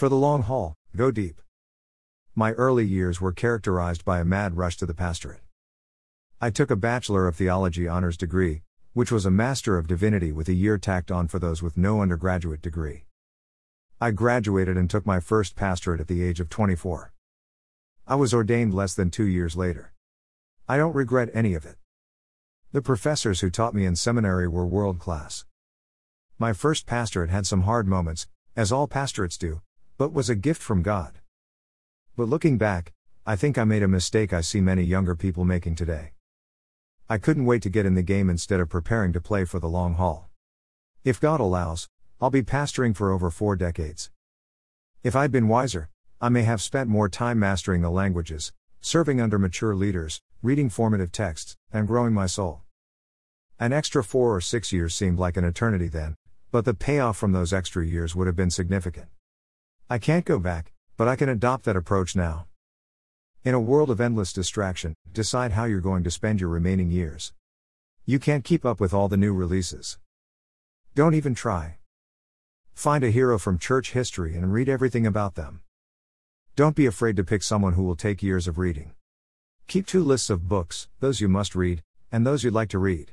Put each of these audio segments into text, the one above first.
For the long haul, go deep. My early years were characterized by a mad rush to the pastorate. I took a Bachelor of Theology honors degree, which was a Master of Divinity with a year tacked on for those with no undergraduate degree. I graduated and took my first pastorate at the age of 24. I was ordained less than two years later. I don't regret any of it. The professors who taught me in seminary were world class. My first pastorate had some hard moments, as all pastorates do, but was a gift from God. But looking back, I think I made a mistake I see many younger people making today. I couldn't wait to get in the game instead of preparing to play for the long haul. If God allows, I'll be pastoring for over four decades. If I'd been wiser, I may have spent more time mastering the languages, serving under mature leaders, reading formative texts, and growing my soul. An extra four or six years seemed like an eternity then, but the payoff from those extra years would have been significant. I can't go back, but I can adopt that approach now. In a world of endless distraction, decide how you're going to spend your remaining years. You can't keep up with all the new releases. Don't even try. Find a hero from church history and read everything about them. Don't be afraid to pick someone who will take years of reading. Keep two lists of books, those you must read, and those you'd like to read.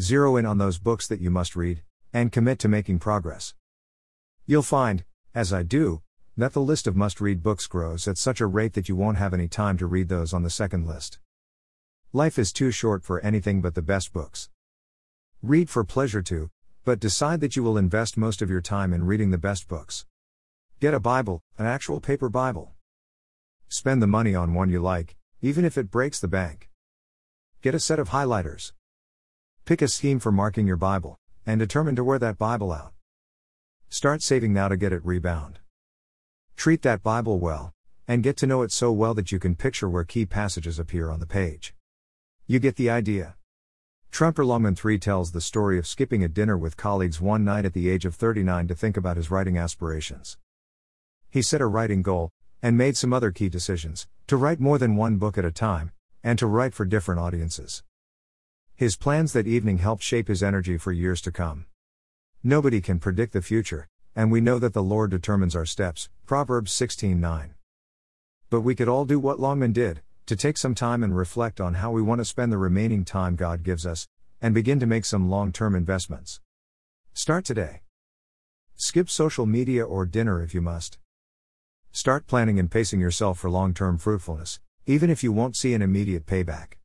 Zero in on those books that you must read, and commit to making progress. You'll find, as I do, that the list of must read books grows at such a rate that you won't have any time to read those on the second list. Life is too short for anything but the best books. Read for pleasure too, but decide that you will invest most of your time in reading the best books. Get a Bible, an actual paper Bible. Spend the money on one you like, even if it breaks the bank. Get a set of highlighters. Pick a scheme for marking your Bible, and determine to wear that Bible out. Start saving now to get it rebound. Treat that Bible well, and get to know it so well that you can picture where key passages appear on the page. You get the idea. Tremper Longman 3 tells the story of skipping a dinner with colleagues one night at the age of 39 to think about his writing aspirations. He set a writing goal, and made some other key decisions to write more than one book at a time, and to write for different audiences. His plans that evening helped shape his energy for years to come. Nobody can predict the future, and we know that the Lord determines our steps. Proverbs 16:9. But we could all do what Longman did, to take some time and reflect on how we want to spend the remaining time God gives us, and begin to make some long term investments. Start today. Skip social media or dinner if you must. Start planning and pacing yourself for long term fruitfulness, even if you won't see an immediate payback.